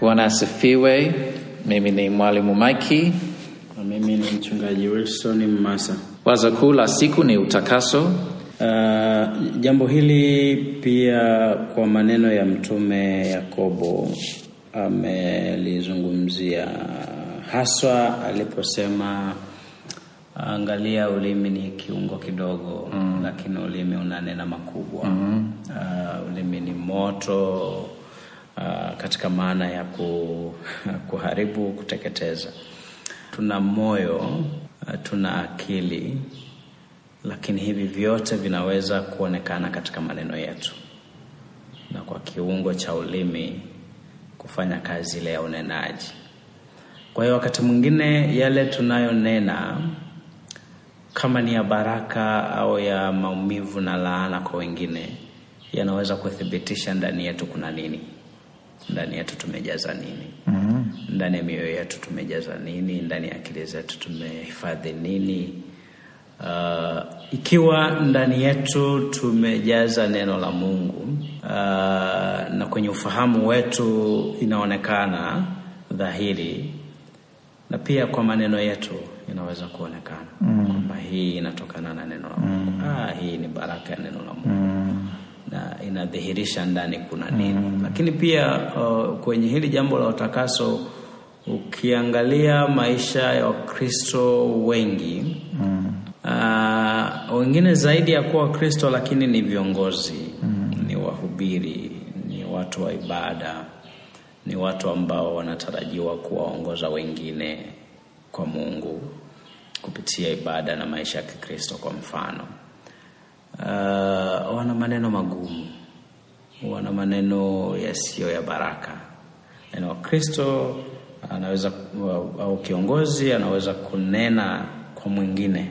Bwana asifiwe. Mimi ni mwalimu Maiki. Na mimi ni mchungaji Wilson Mmasa. Wazo kuu la siku ni utakaso. Uh, jambo hili pia kwa maneno ya mtume Yakobo amelizungumzia haswa aliposema angalia, ulimi ni kiungo kidogo mm. lakini ulimi unanena makubwa mm. uh, ulimi ni moto uh, katika maana ya ku, kuharibu, kuteketeza. Tuna moyo uh, tuna akili lakini hivi vyote vinaweza kuonekana katika maneno yetu na kwa kiungo cha ulimi kufanya kazi ile ya unenaji. Kwa hiyo wakati mwingine yale tunayonena kama ni ya baraka au ya maumivu na laana kwa wengine, yanaweza kuthibitisha ndani yetu kuna nini, ndani yetu tumejaza nini, mm-hmm. ndani ya mioyo yetu tumejaza nini, ndani ya akili zetu tumehifadhi nini. Uh, ikiwa ndani yetu tumejaza neno la Mungu uh, na kwenye ufahamu wetu inaonekana dhahiri, na pia kwa maneno yetu inaweza kuonekana mm. kwamba hii inatokana na neno la Mungu mm. ah, hii ni baraka ya neno la Mungu mm. Na inadhihirisha ndani kuna nini mm. lakini pia uh, kwenye hili jambo la utakaso ukiangalia maisha ya Wakristo wengi mm. Uh, wengine zaidi ya kuwa Wakristo lakini ni viongozi mm. ni wahubiri, ni watu wa ibada, ni watu ambao wanatarajiwa kuwaongoza wengine kwa Mungu kupitia ibada na maisha ya Kikristo. Kwa mfano, uh, wana maneno magumu, wana maneno yasiyo ya baraka. Yaani Wakristo anaweza au kiongozi anaweza kunena kwa mwingine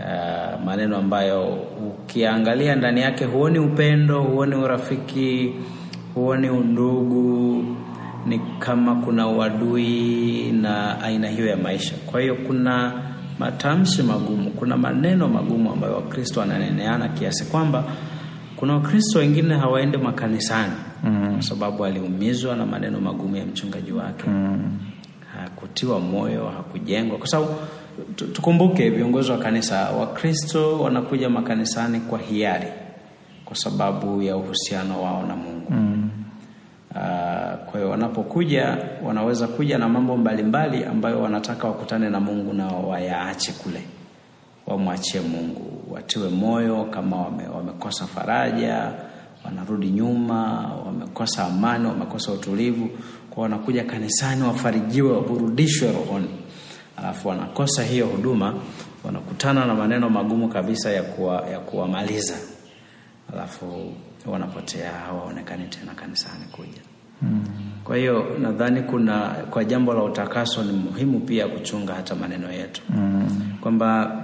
Uh, maneno ambayo ukiangalia ndani yake huoni upendo, huoni urafiki, huoni undugu, ni kama kuna uadui na aina hiyo ya maisha. Kwa hiyo kuna matamshi magumu, kuna maneno magumu ambayo Wakristo wananeneana kiasi kwamba kuna Wakristo wengine hawaende makanisani mm. kwa sababu aliumizwa na maneno magumu ya mchungaji wake mm. hakutiwa moyo, hakujengwa kwa sababu tukumbuke viongozi wa kanisa Wakristo wanakuja makanisani kwa hiari kwa sababu ya uhusiano wao na Mungu mm. Kwa hiyo wanapokuja wanaweza kuja na mambo mbalimbali mbali ambayo wanataka wakutane na Mungu na wayaache kule, wamwachie Mungu, watiwe moyo kama wame, wamekosa faraja, wanarudi nyuma, wamekosa amani, wamekosa utulivu, kwa wanakuja kanisani wafarijiwe, waburudishwe rohoni. Alafu wanakosa hiyo huduma, wanakutana na maneno magumu kabisa ya kuwa, ya kuwamaliza, alafu wanapotea, hawaonekani tena kanisani kuja. Mm. Kwa hiyo nadhani kuna kwa jambo la utakaso ni muhimu pia kuchunga hata maneno yetu mm. kwamba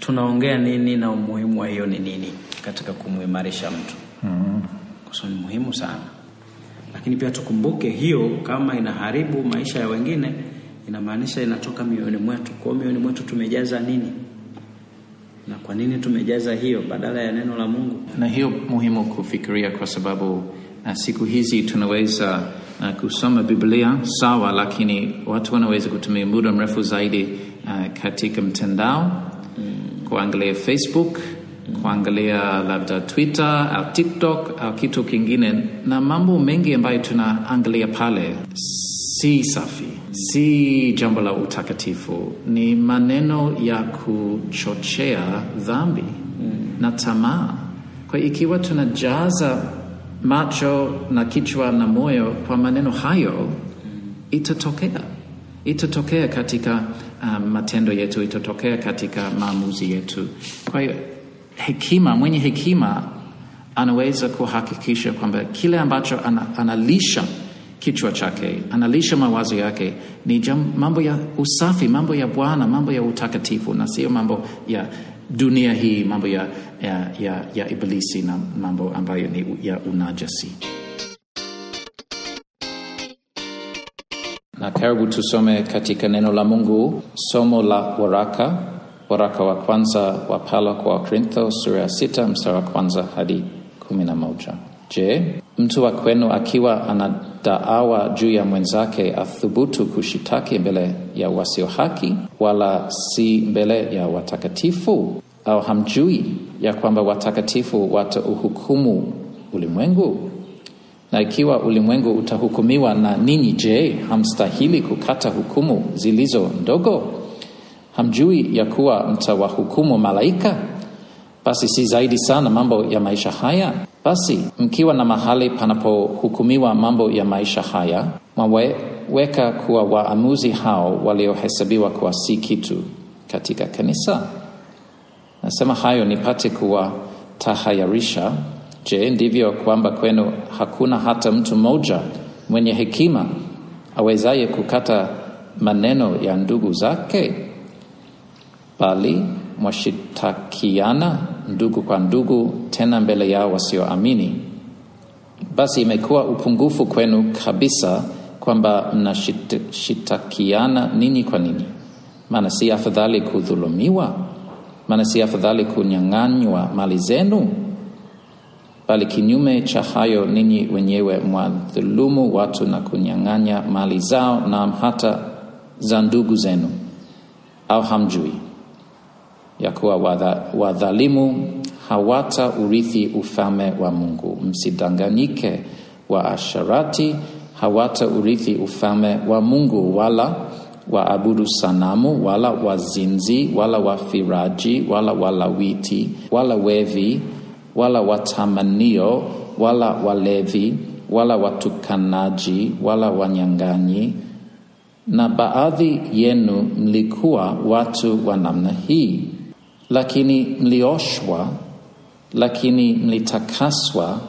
tunaongea nini na umuhimu wa hiyo ni nini katika kumuimarisha mtu mm. kwa ni muhimu sana, lakini pia tukumbuke hiyo kama inaharibu maisha ya wengine inamaanisha inatoka mioyoni mwetu. Kwa hiyo mioyoni mwetu tumejaza nini, na kwa nini tumejaza hiyo badala ya neno la Mungu? Na hiyo muhimu kufikiria, kwa sababu siku hizi tunaweza uh, kusoma Biblia sawa, lakini watu wanaweza kutumia muda mrefu zaidi uh, katika mtandao mm. kuangalia Facebook mm. kuangalia labda Twitter au TikTok au kitu kingine, na mambo mengi ambayo tunaangalia pale si safi, si jambo la utakatifu, ni maneno ya kuchochea dhambi mm. na tamaa. Kwa ikiwa tunajaza macho na kichwa na moyo kwa maneno hayo, itatokea itatokea katika um, matendo yetu, itatokea katika maamuzi yetu. Kwa hiyo hekima, mwenye hekima anaweza kuhakikisha kwamba kile ambacho ana, analisha kichwa chake, analisha mawazo yake ni jam, mambo ya usafi, mambo ya Bwana, mambo ya utakatifu, na sio mambo ya dunia hii, mambo ya, ya, ya, ya ibilisi na mambo ambayo ni ya unajasi. Na karibu tusome katika neno la Mungu somo la waraka waraka wa kwanza wa Paulo kwa Wakorintho sura ya sita mstari wa kwanza hadi kumi na moja. Je, mtu wa kwenu akiwa anadaawa juu ya mwenzake athubutu kushitaki mbele ya wasio haki, wala si mbele ya watakatifu? Au hamjui ya kwamba watakatifu watauhukumu ulimwengu? Na ikiwa ulimwengu utahukumiwa na ninyi, je, hamstahili kukata hukumu zilizo ndogo? Hamjui ya kuwa mtawahukumu malaika? Basi si zaidi sana mambo ya maisha haya? Basi mkiwa na mahali panapohukumiwa mambo ya maisha haya, mwaweka kuwa waamuzi hao waliohesabiwa kuwa si kitu katika kanisa. Nasema hayo nipate kuwatahayarisha. Je, ndivyo kwamba kwenu hakuna hata mtu mmoja mwenye hekima awezaye kukata maneno ya ndugu zake? Bali mwashitakiana ndugu kwa ndugu, tena mbele yao wasioamini. Basi imekuwa upungufu kwenu kabisa kwamba mnashitakiana ninyi kwa ninyi. Maana si afadhali kudhulumiwa? Maana si afadhali kunyang'anywa mali zenu? Bali kinyume cha hayo, ninyi wenyewe mwadhulumu watu na kunyang'anya mali zao, na hata za ndugu zenu. Au hamjui ya kuwa wadhalimu hawata urithi ufalme wa Mungu? Msidanganyike, waasharati hawata urithi ufalme wa Mungu, wala waabudu sanamu, wala wazinzi, wala wafiraji, wala walawiti, wala wevi, wala watamanio, wala walevi, wala watukanaji, wala wanyang'anyi. Na baadhi yenu mlikuwa watu wa namna hii lakini mlioshwa, lakini mlitakaswa,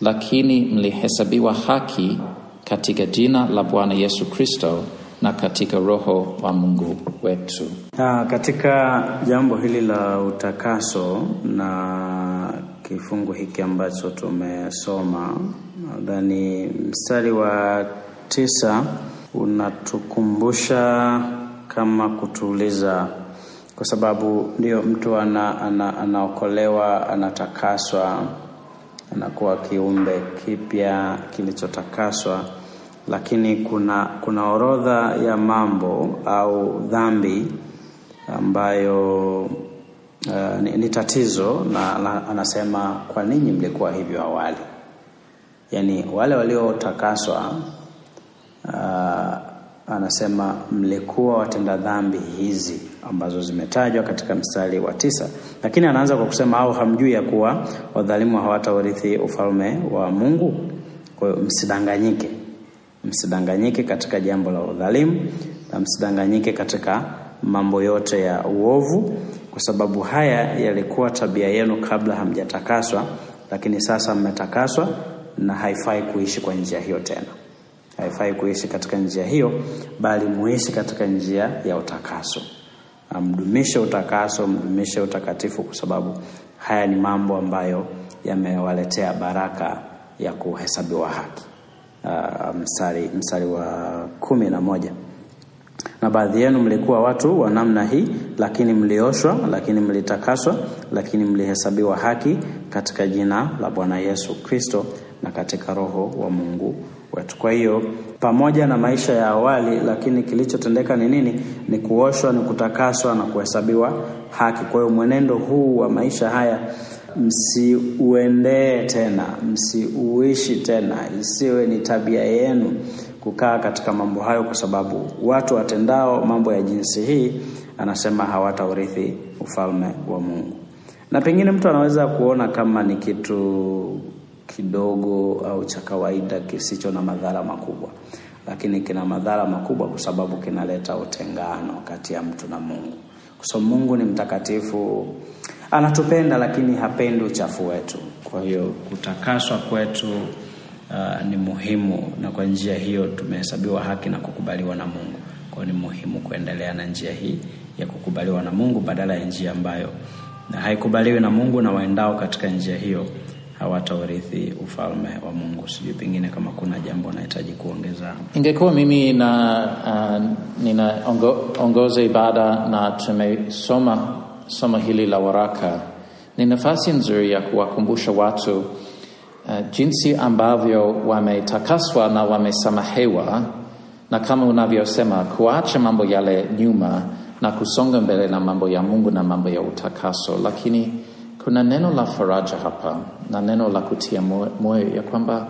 lakini mlihesabiwa haki katika jina la Bwana Yesu Kristo na katika Roho wa Mungu wetu. Na katika jambo hili la utakaso na kifungu hiki ambacho tumesoma, nadhani mstari wa tisa unatukumbusha kama kutuuliza kwa sababu ndio mtu ana, ana, anaokolewa anatakaswa anakuwa kiumbe kipya kilichotakaswa, lakini kuna kuna orodha ya mambo au dhambi ambayo uh, ni, ni tatizo na, na anasema kwa ninyi mlikuwa hivyo awali, yaani wale waliotakaswa uh, anasema mlikuwa watenda dhambi hizi ambazo zimetajwa katika mstari wa tisa, lakini anaanza kwa kusema au hamjui ya kuwa wadhalimu hawataurithi ufalme wa Mungu? Kwa msidanganyike, msidanganyike katika jambo la udhalimu na msidanganyike katika mambo yote ya uovu, kwa sababu haya yalikuwa tabia yenu kabla hamjatakaswa, lakini sasa mmetakaswa, na haifai kuishi kwa njia hiyo tena haifai kuishi katika njia hiyo, bali muishi katika njia ya utakaso. Mdumishe utakaso, mdumishe utakatifu, kwa sababu haya ni mambo ambayo yamewaletea baraka ya kuhesabiwa haki. Uh, mstari, mstari wa kumi na moja na baadhi yenu mlikuwa watu wa namna hii, lakini mlioshwa, lakini mlitakaswa, lakini mlihesabiwa haki katika jina la Bwana Yesu Kristo na katika Roho wa Mungu wetu. Kwa hiyo pamoja na maisha ya awali, lakini kilichotendeka ni nini? Ni kuoshwa, ni kutakaswa na kuhesabiwa haki. Kwa hiyo mwenendo huu wa maisha haya msiuendee tena, msiuishi tena, isiwe ni tabia yenu kukaa katika mambo hayo, kwa sababu watu watendao mambo ya jinsi hii, anasema hawataurithi ufalme wa Mungu. Na pengine mtu anaweza kuona kama ni kitu kidogo au cha kawaida kisicho na madhara makubwa, lakini kina madhara makubwa kwa sababu kinaleta utengano kati ya mtu na Mungu, kwa sababu Mungu ni mtakatifu, anatupenda, lakini hapendi uchafu wetu. Kwa hiyo kutakaswa kwetu uh, ni muhimu, na kwa njia hiyo tumehesabiwa haki na kukubaliwa na Mungu. Kwa hiyo ni muhimu kuendelea na njia hii ya kukubaliwa na Mungu badala ya njia ambayo na haikubaliwi na Mungu, na waendao katika njia hiyo hawataurithi ufalme wa Mungu. Sijui pengine kama kuna jambo nahitaji kuongeza. Ingekuwa mimi na uh, ninaongoza ibada na tumesoma somo hili la waraka, ni nafasi nzuri ya kuwakumbusha watu uh, jinsi ambavyo wametakaswa na wamesamehewa, na kama unavyosema kuacha mambo yale nyuma na kusonga mbele na mambo ya Mungu na mambo ya utakaso. Lakini kuna neno la faraja hapa na neno la kutia moyo ya kwamba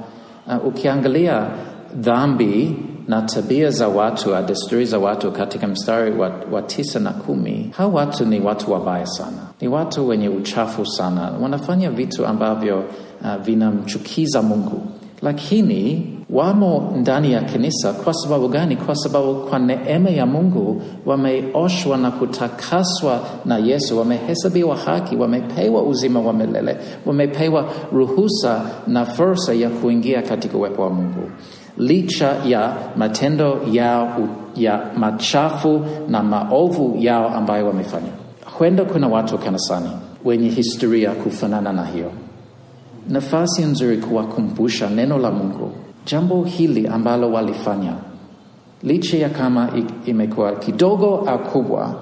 uh, ukiangalia dhambi na tabia za watu, desturi za watu katika mstari wa, wa tisa na kumi, hao watu ni watu wabaya sana, ni watu wenye uchafu sana, wanafanya vitu ambavyo uh, vinamchukiza Mungu, lakini wamo ndani ya kanisa. Kwa sababu gani? Kwa sababu kwa neema ya Mungu wameoshwa na kutakaswa na Yesu, wamehesabiwa haki, wamepewa uzima wa milele, wamepewa ruhusa na fursa ya kuingia katika uwepo wa Mungu licha ya matendo yao ya machafu na maovu yao ambayo wamefanya. Huenda kuna watu kanisani wenye historia kufanana na hiyo. Nafasi nzuri kuwakumbusha neno la Mungu, jambo hili ambalo walifanya, licha ya kama imekuwa kidogo au kubwa,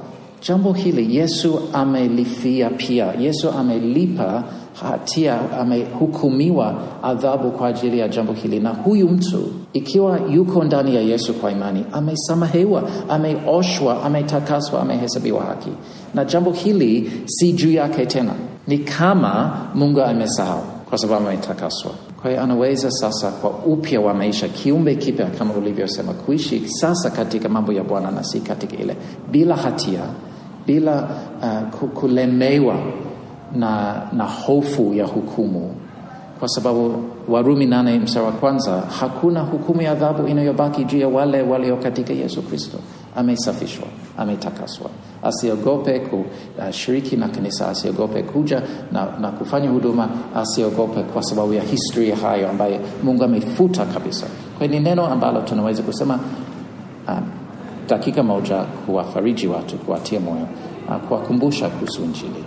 jambo hili Yesu amelifia pia. Yesu amelipa hatia, amehukumiwa adhabu kwa ajili ya jambo hili, na huyu mtu ikiwa yuko ndani ya Yesu kwa imani, amesamehewa, ameoshwa, ametakaswa, amehesabiwa haki, na jambo hili si juu yake tena, ni kama Mungu amesahau kwa sababu ametakaswa. Kwa hiyo anaweza sasa kwa upya wa maisha, kiumbe kipya kama ulivyosema, kuishi sasa katika mambo ya Bwana na si katika ile, bila hatia, bila uh, kulemewa na, na hofu ya hukumu, kwa sababu Warumi nane mstari wa kwanza, hakuna hukumu ya adhabu inayobaki juu ya wale walio katika Yesu Kristo. Amesafishwa, ametakaswa, asiogope kushiriki uh, na kanisa, asiogope kuja na, na kufanya huduma, asiogope kwa sababu ya historia hayo ambayo Mungu amefuta kabisa. Kwa ni neno ambalo tunaweza kusema uh, dakika moja kuwafariji watu, kuwatia moyo, uh, kuwakumbusha kuhusu Injili.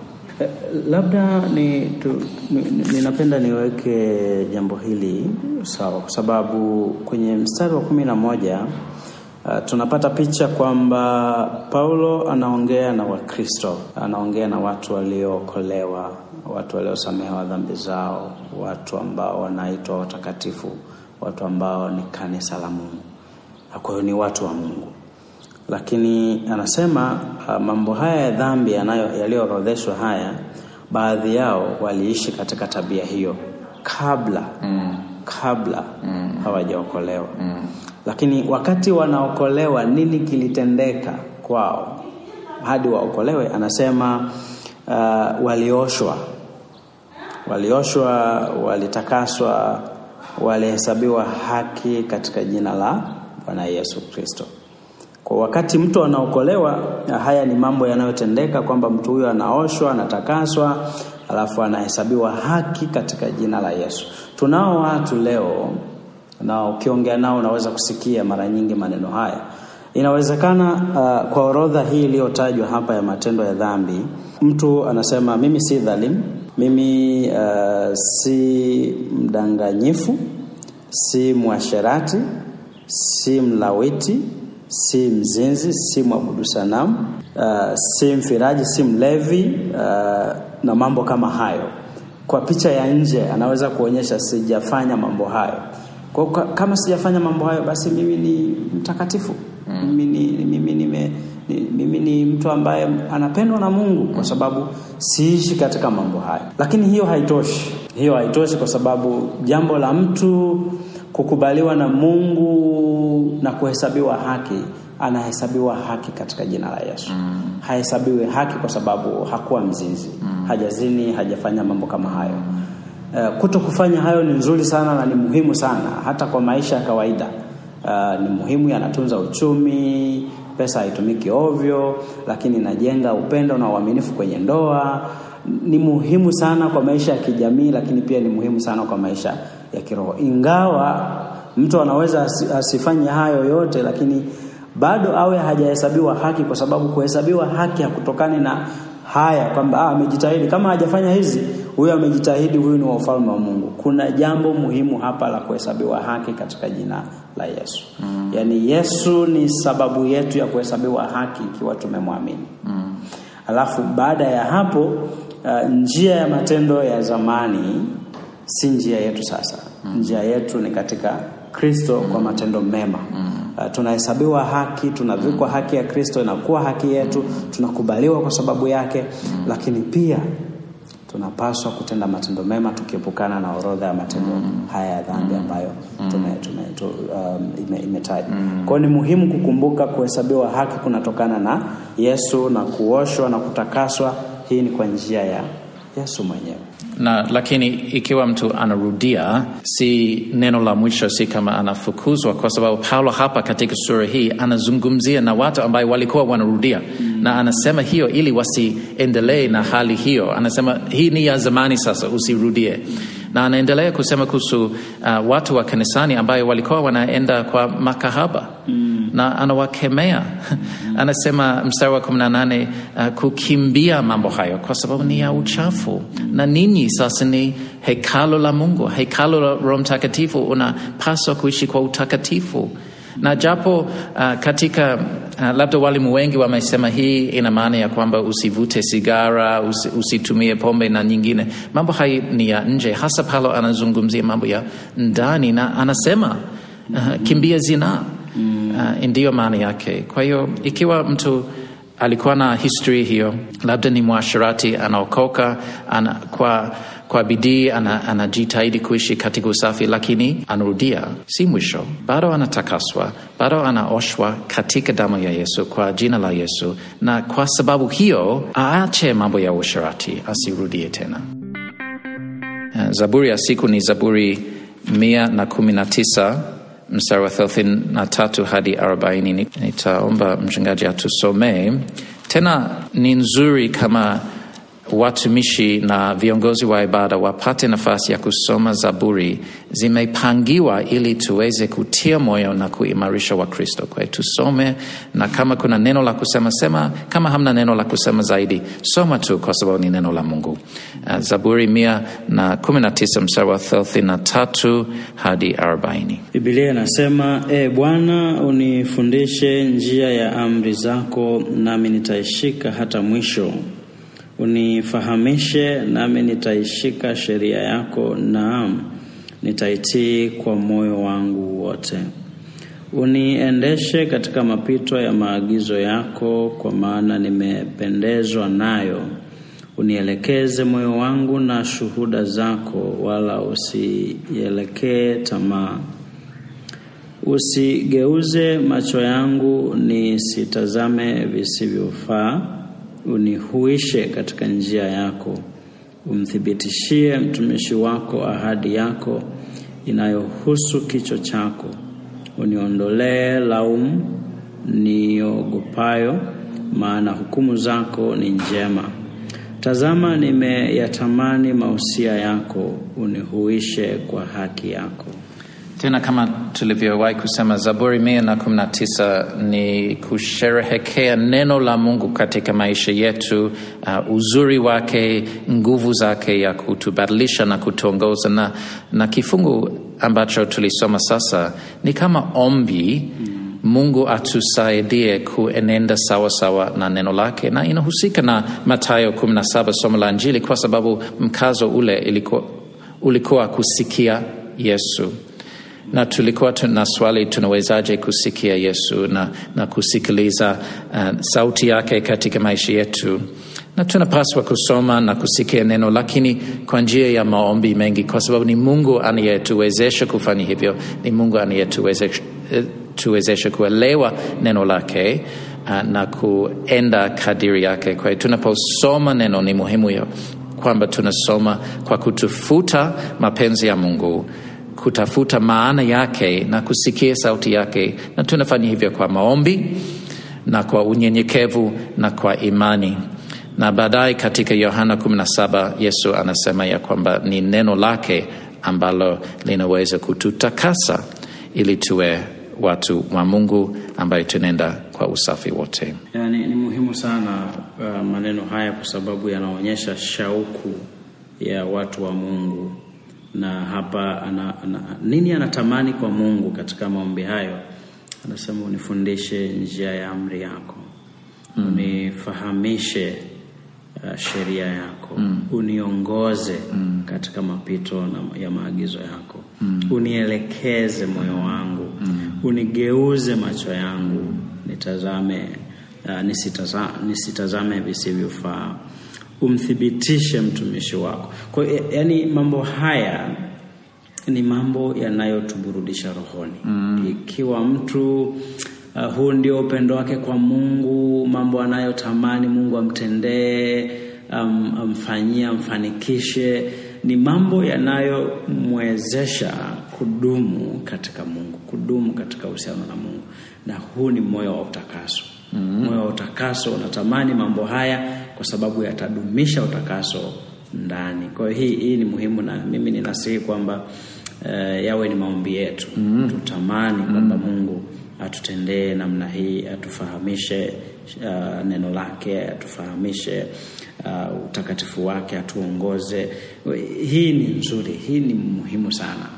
Labda ni tu, ninapenda ni niweke jambo hili sawa, kwa sababu kwenye mstari wa kumi na moja uh, tunapata picha kwamba Paulo anaongea na Wakristo, anaongea na watu waliookolewa, watu waliosamehewa dhambi zao, watu ambao wanaitwa watakatifu, watu ambao ni kanisa la Mungu. Kwa hiyo ni watu wa Mungu lakini anasema uh, mambo haya ya dhambi yaliyoorodheshwa haya, baadhi yao waliishi katika tabia hiyo kabla mm. kabla mm. hawajaokolewa mm. Lakini wakati wanaokolewa, nini kilitendeka kwao hadi waokolewe? Anasema uh, walioshwa, walioshwa, walitakaswa, walihesabiwa haki katika jina la Bwana Yesu Kristo. Kwa wakati mtu anaokolewa, haya ni mambo yanayotendeka, kwamba mtu huyo anaoshwa, anatakaswa, alafu anahesabiwa haki katika jina la Yesu. Tunao watu leo, na ukiongea nao unaweza kusikia mara nyingi maneno haya. Inawezekana uh, kwa orodha hii iliyotajwa hapa ya matendo ya dhambi, mtu anasema mimi si dhalimu, mimi uh, si mdanganyifu, si mwasherati, si mlawiti si mzinzi, si mwabudu sanamu, uh, si mfiraji, si mlevi uh, na mambo kama hayo. Kwa picha ya nje anaweza kuonyesha sijafanya mambo hayo. Kwa kama sijafanya mambo hayo, basi mimi ni mtakatifu mm. mimi mimi nime, mimi ni mtu ambaye anapendwa na Mungu kwa sababu siishi katika mambo hayo. Lakini hiyo haitoshi, hiyo haitoshi kwa sababu jambo la mtu kukubaliwa na Mungu na kuhesabiwa haki, anahesabiwa haki katika jina la Yesu. Mm. Hahesabiwi haki kwa sababu hakuwa mzinzi, mm. hajazini, hajafanya mambo kama hayo. Uh, kuto kufanya hayo ni nzuri sana na ni muhimu sana hata kwa maisha ya kawaida. Uh, ni muhimu, yanatunza uchumi, pesa haitumiki ovyo, lakini inajenga upendo na uaminifu kwenye ndoa. Ni muhimu sana kwa maisha ya kijamii, lakini pia ni muhimu sana kwa maisha ya kiroho. Ingawa mtu anaweza asifanye hayo yote, lakini bado awe hajahesabiwa haki, kwa sababu kuhesabiwa haki hakutokani na haya kwamba amejitahidi. Kama hajafanya hizi, huyo amejitahidi, huyu ni wa ufalme wa Mungu. Kuna jambo muhimu hapa la kuhesabiwa haki katika jina la Yesu. Mm. Yaani Yesu ni sababu yetu ya kuhesabiwa haki ikiwa tumemwamini. Mm. Alafu baada ya hapo uh, njia ya matendo ya zamani si njia yetu sasa. Njia yetu ni katika kristo kwa matendo mema. Uh, tunahesabiwa haki tunavikwa haki ya kristo inakuwa haki yetu tunakubaliwa kwa sababu yake. Lakini pia tunapaswa kutenda matendo mema tukiepukana na orodha ya matendo haya ya dhambi ambayo tume, tume, tu, um, ime, imetaja kwao ni muhimu kukumbuka kuhesabiwa haki kunatokana na yesu na kuoshwa na kutakaswa. Hii ni kwa njia ya yesu mwenyewe na lakini ikiwa mtu anarudia si neno la mwisho si kama anafukuzwa kwa sababu paulo hapa katika sura hii anazungumzia na watu ambayo walikuwa wanarudia mm. na anasema hiyo ili wasiendelee na hali hiyo anasema hii ni ya zamani sasa usirudie na anaendelea kusema kuhusu uh, watu wa kanisani ambayo walikuwa wanaenda kwa makahaba. Mm. na anawakemea. Anasema mstari wa kumi na nane uh, kukimbia mambo hayo kwa sababu ni ya uchafu. Na ninyi sasa ni hekalo la mungu. Hekalo la roho mtakatifu unapaswa kuishi kwa utakatifu na japo uh, katika uh, labda walimu wengi wamesema hii ina maana ya kwamba usivute sigara usi, usitumie pombe na nyingine. Mambo haya ni ya nje hasa palo anazungumzia mambo ya ndani na anasema uh, kimbia zinaa. Uh, ndiyo maana yake. Kwa hiyo ikiwa mtu alikuwa na historia hiyo. Labda ni mwashirati anaokoka ana, kwa kwa bidii anajitahidi ana kuishi katika usafi lakini anarudia si mwisho. Bado anatakaswa bado anaoshwa katika damu ya yesu kwa jina la yesu. Na kwa sababu hiyo aache mambo ya uasharati, asirudie tena. Zaburi ya siku ni zaburi mia na kumi na tisa mstari wa thelathini na tatu hadi arobaini. Nitaomba mchungaji atusomee. Tena ni nzuri kama watumishi na viongozi wa ibada wapate nafasi ya kusoma zaburi zimepangiwa ili tuweze kutia moyo na kuimarisha wakristo kwa tusome na kama kuna neno la kusema sema. Kama hamna neno la kusema zaidi soma tu kwa sababu ni neno la mungu. Uh, zaburi mia na kumi na tisa mstari wa thelathini tatu hadi arobaini. Bibilia inasema e bwana unifundishe njia ya amri zako nami nitaishika hata mwisho unifahamishe nami nitaishika sheria yako naam nitaitii kwa moyo wangu wote. Uniendeshe katika mapito ya maagizo yako kwa maana nimependezwa nayo. Unielekeze moyo wangu na shuhuda zako wala usielekee tamaa. Usigeuze macho yangu nisitazame visivyofaa unihuishe katika njia yako. Umthibitishie mtumishi wako ahadi yako inayohusu kicho chako. Uniondolee laumu niogopayo maana hukumu zako ni njema. Tazama nimeyatamani mausia yako. Unihuishe kwa haki yako tena kama tulivyowahi kusema zaburi mia na kumi na tisa ni kusherehekea neno la mungu katika maisha yetu uh, uzuri wake nguvu zake ya kutubadilisha na kutuongoza. Na, na kifungu ambacho tulisoma sasa ni kama ombi mungu atusaidie kuenenda sawa sawa na neno lake. Na inahusika na matayo 17 somo la njili kwa sababu mkazo ule ilikuwa, ulikuwa kusikia yesu na tulikuwa tuna swali tunawezaje kusikia yesu na, na kusikiliza uh, sauti yake katika maisha yetu? Na tunapaswa kusoma na kusikia neno lakini kwa njia ya maombi mengi kwa sababu ni mungu anayetuwezesha kufanya hivyo. Ni mungu anayetuwezesha kuelewa neno lake uh, na kuenda kadiri yake. Kwa hiyo tunaposoma neno ni muhimu kwamba tunasoma kwa kutufuta mapenzi ya mungu kutafuta maana yake na kusikia sauti yake. Na tunafanya hivyo kwa maombi na kwa unyenyekevu na kwa imani. Na baadaye katika yohana 17 yesu anasema ya kwamba ni neno lake ambalo linaweza kututakasa ili tuwe watu wa mungu ambaye tunaenda kwa usafi wote. Yani, ni muhimu sana uh, maneno haya kwa sababu yanaonyesha shauku ya watu wa mungu na hapa ana, ana, nini anatamani kwa mungu katika maombi hayo? Anasema unifundishe njia ya amri yako. Mm. unifahamishe uh, sheria yako. Uniongoze katika mapito na, ya maagizo yako. Unielekeze moyo wangu. Unigeuze macho yangu. Nitazame uh, nisitaza, nisitazame visivyofaa umthibitishe mtumishi wako kwa hiyo yani mambo haya ni mambo yanayotuburudisha rohoni mm. ikiwa mtu uh, huu ndio upendo wake kwa mungu mambo anayotamani mungu amtendee um, amfanyie amfanikishe ni mambo yanayomwezesha kudumu katika mungu kudumu katika uhusiano na mungu na huu ni moyo wa utakaso mm. moyo wa utakaso unatamani mambo haya kwa sababu yatadumisha utakaso ndani. Kwa hiyo hii, hii ni muhimu na mimi ninasihi kwamba uh, yawe ni maombi yetu. Mm. tutamani kwamba mungu atutendee namna hii atufahamishe uh, neno lake atufahamishe uh, utakatifu wake atuongoze. Hii ni nzuri hii ni muhimu sana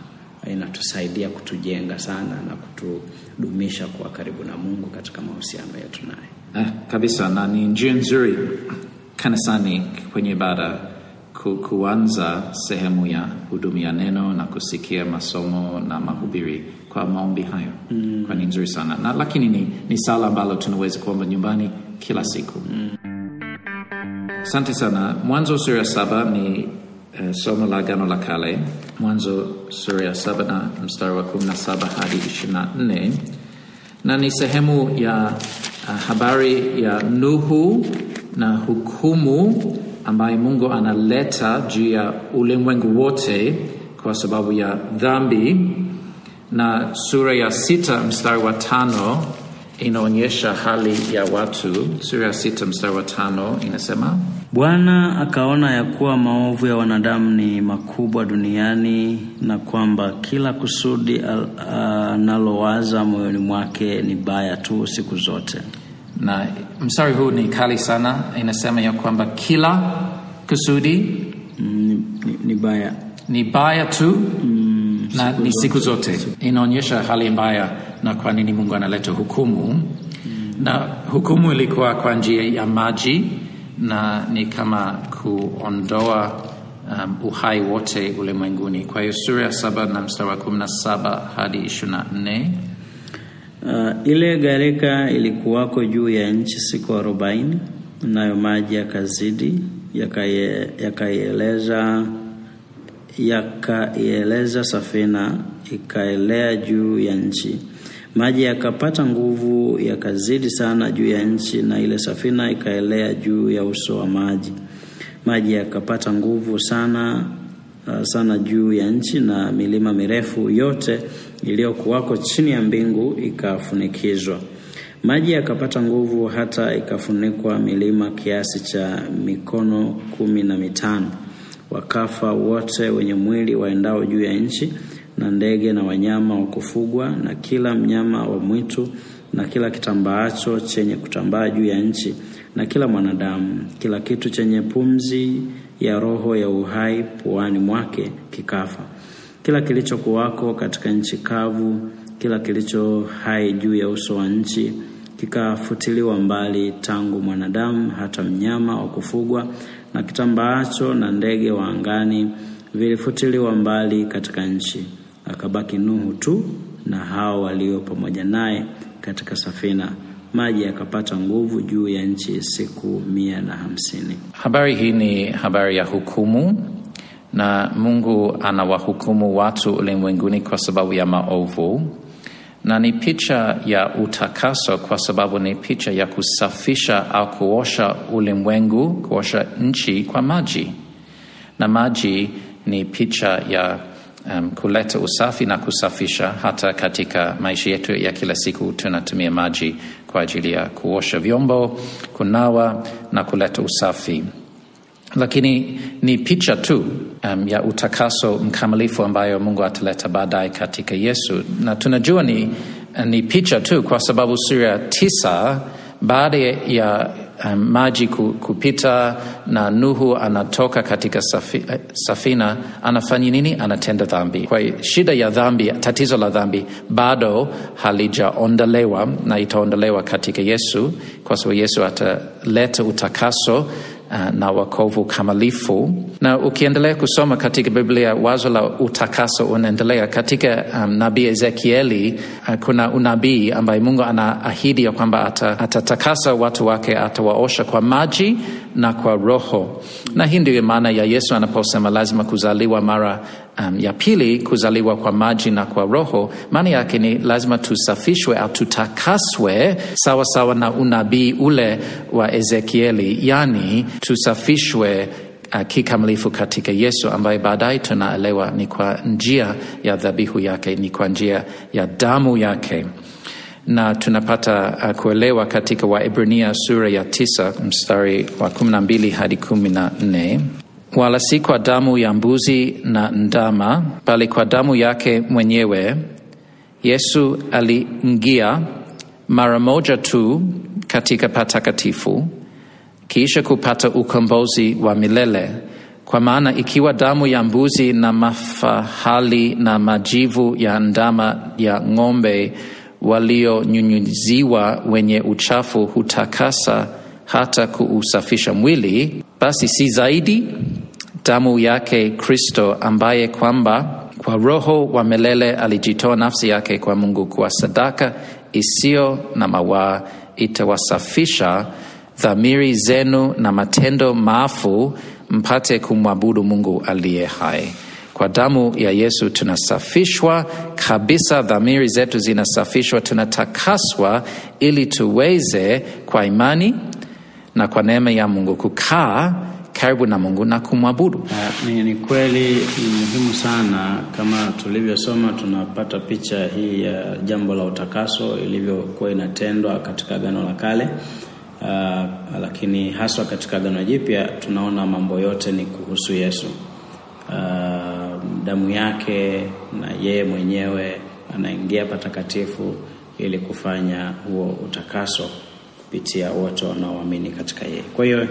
inatusaidia kutujenga sana na kutudumisha kuwa karibu na mungu katika mahusiano yetu naye. Eh, kabisa na ni njia nzuri kanisani kwenye ibada ku, kuanza sehemu ya hudumia neno na kusikia masomo na mahubiri kwa maombi hayo. Mm. kwa ni nzuri sana. Na lakini ni, ni sala ambalo tunaweza kuomba nyumbani kila siku. Asante sana. Mwanzo sura ya saba ni uh, somo la gano la kale mwanzo sura ya saba na mstari wa kumi na saba hadi ishirini na nne. Na ni sehemu ya uh, habari ya Nuhu na hukumu ambaye Mungu analeta juu ya ulimwengu wote kwa sababu ya dhambi, na sura ya sita mstari wa tano inaonyesha hali ya watu. Sura ya sita mstari wa tano inasema bwana akaona ya kuwa maovu ya wanadamu ni makubwa duniani na kwamba kila kusudi analowaza moyoni mwake ni baya tu siku zote. Na mstari huu ni kali sana, inasema ya kwamba kila kusudi Mm, ni, ni, baya. ni baya tu mm, na siku ni zote. siku zote. Inaonyesha hali mbaya na kwa nini mungu analeta hukumu. Na hukumu ilikuwa kwa njia ya maji na ni kama kuondoa um, uhai wote ulimwenguni. Kwa hiyo sura ya saba na mstari wa kumi na saba hadi ishirini na nne. Uh, ile gharika ilikuwako juu ya nchi siku arobaini, nayo maji yakazidi yakaieleza yakaieleza safina ikaelea juu ya nchi. Maji yakapata nguvu yakazidi sana juu ya nchi, na ile safina ikaelea juu ya uso wa maji. Maji yakapata nguvu sana uh, sana juu ya nchi na milima mirefu yote iliyokuwako chini ya mbingu ikafunikizwa. Maji yakapata nguvu hata ikafunikwa milima kiasi cha mikono kumi na mitano. Wakafa wote wenye mwili waendao juu ya nchi, na ndege na wanyama wa kufugwa, na kila mnyama wa mwitu, na kila kitambaacho chenye kutambaa juu ya nchi, na kila mwanadamu, kila kitu chenye pumzi ya roho ya uhai puani mwake kikafa. Kila kilichokuwako katika nchi kavu, kila kilicho hai juu ya uso wa nchi kikafutiliwa mbali, tangu mwanadamu hata mnyama wa kufugwa na kitambaacho na ndege wa angani vilifutiliwa mbali katika nchi. Akabaki Nuhu tu na hao walio pamoja naye katika safina. Maji yakapata nguvu juu ya nchi siku mia na hamsini. Habari hii ni habari ya hukumu, na Mungu anawahukumu watu ulimwenguni kwa sababu ya maovu, na ni picha ya utakaso, kwa sababu ni picha ya kusafisha au kuosha ulimwengu, kuosha nchi kwa maji, na maji ni picha ya um, kuleta usafi na kusafisha. Hata katika maisha yetu ya kila siku tunatumia maji kwa ajili ya kuosha vyombo, kunawa na kuleta usafi lakini ni picha tu um, ya utakaso mkamilifu ambayo Mungu ataleta baadaye katika Yesu, na tunajua ni, ni picha tu kwa sababu sura ya tisa baada ya um, maji kupita na Nuhu anatoka katika safi, eh, safina, anafanya nini? Anatenda dhambi. Kwa shida ya dhambi, tatizo la dhambi bado halijaondolewa na itaondolewa katika Yesu, kwa sababu Yesu ataleta utakaso uh, na wakovu kamilifu. Na ukiendelea kusoma katika Biblia, wazo la utakaso unaendelea katika um, nabii Ezekieli. Uh, kuna unabii ambaye Mungu anaahidi ya kwamba ata, atatakasa watu wake, atawaosha kwa maji na kwa Roho, na hii ndiyo maana ya Yesu anaposema lazima kuzaliwa mara um, ya pili, kuzaliwa kwa maji na kwa Roho. Maana yake ni lazima tusafishwe au tutakaswe sawa sawa na unabii ule wa Ezekieli, yani tusafishwe kikamilifu katika Yesu, ambaye baadaye tunaelewa ni kwa njia ya dhabihu yake, ni kwa njia ya damu yake. Na tunapata uh, kuelewa katika Waebrania sura ya tisa mstari wa kumi na mbili hadi kumi na nne. Wala si kwa damu ya mbuzi na ndama, bali kwa damu yake mwenyewe Yesu aliingia mara moja tu katika patakatifu, kisha kupata ukombozi wa milele. Kwa maana ikiwa damu ya mbuzi na mafahali na majivu ya ndama ya ng'ombe walionyunyuziwa wenye uchafu hutakasa hata kuusafisha mwili, basi si zaidi damu yake Kristo, ambaye kwamba kwa Roho wa milele alijitoa nafsi yake kwa Mungu kwa sadaka isiyo na mawaa, itawasafisha dhamiri zenu na matendo maafu, mpate kumwabudu Mungu aliye hai. Kwa damu ya Yesu tunasafishwa kabisa, dhamiri zetu zinasafishwa, tunatakaswa ili tuweze kwa imani na kwa neema ya Mungu kukaa karibu na Mungu na kumwabudu. Uh, ni, ni kweli ni muhimu sana. Kama tulivyosoma, tunapata picha hii ya jambo la utakaso ilivyokuwa inatendwa katika Agano la Kale. Uh, lakini haswa katika Agano Jipya tunaona mambo yote ni kuhusu Yesu. Uh, damu yake na yeye mwenyewe anaingia patakatifu ili kufanya huo utakaso kupitia wote wanaoamini katika yeye. Kwa hiyo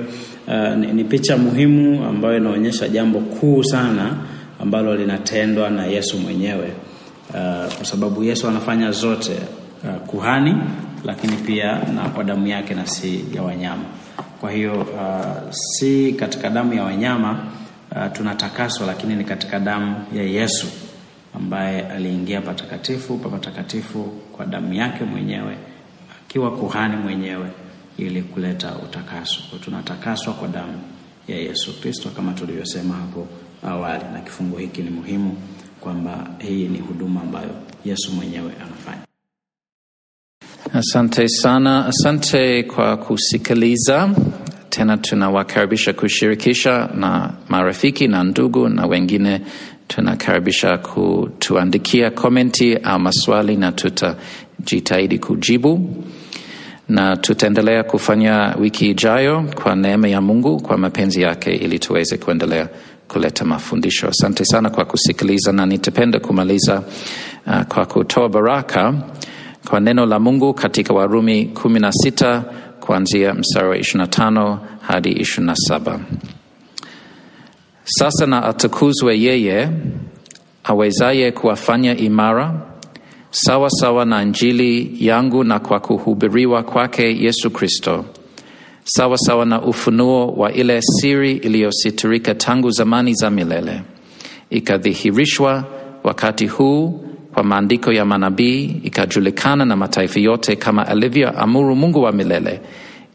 uh, ni, ni picha muhimu ambayo inaonyesha jambo kuu sana ambalo linatendwa na Yesu mwenyewe uh, kwa sababu Yesu anafanya zote uh, kuhani, lakini pia na kwa damu yake na si ya wanyama. Kwa hiyo uh, si katika damu ya wanyama uh, tunatakaswa, lakini ni katika damu ya Yesu ambaye aliingia patakatifu pa patakatifu kwa damu yake mwenyewe akiwa kuhani mwenyewe ili kuleta utakaso. Kwa tunatakaswa kwa damu ya Yesu Kristo kama tulivyosema hapo awali, na kifungu hiki ni muhimu kwamba hii ni huduma ambayo Yesu mwenyewe anafanya. Asante sana, asante kwa kusikiliza. Tena tunawakaribisha kushirikisha na marafiki na ndugu na wengine, tunakaribisha kutuandikia komenti au maswali na tutajitahidi kujibu na tutaendelea kufanya wiki ijayo kwa neema ya Mungu, kwa mapenzi yake, ili tuweze kuendelea kuleta mafundisho. Asante sana kwa kusikiliza, na nitapenda kumaliza uh, kwa kutoa baraka kwa neno la Mungu katika Warumi kumi na sita kuanzia mstari wa ishirini na tano hadi ishirini na saba. Sasa na atukuzwe yeye awezaye kuwafanya imara sawa sawa na Injili yangu na kwa kuhubiriwa kwake Yesu Kristo, sawa sawa na ufunuo wa ile siri iliyositirika tangu zamani za milele, ikadhihirishwa wakati huu kwa maandiko ya manabii, ikajulikana na mataifa yote, kama alivyoamuru Mungu wa milele,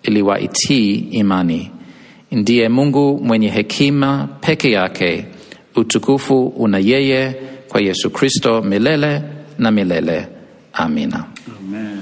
ili waitii imani. Ndiye Mungu mwenye hekima peke yake, utukufu una yeye kwa Yesu Kristo milele na milele. Amina. Amen.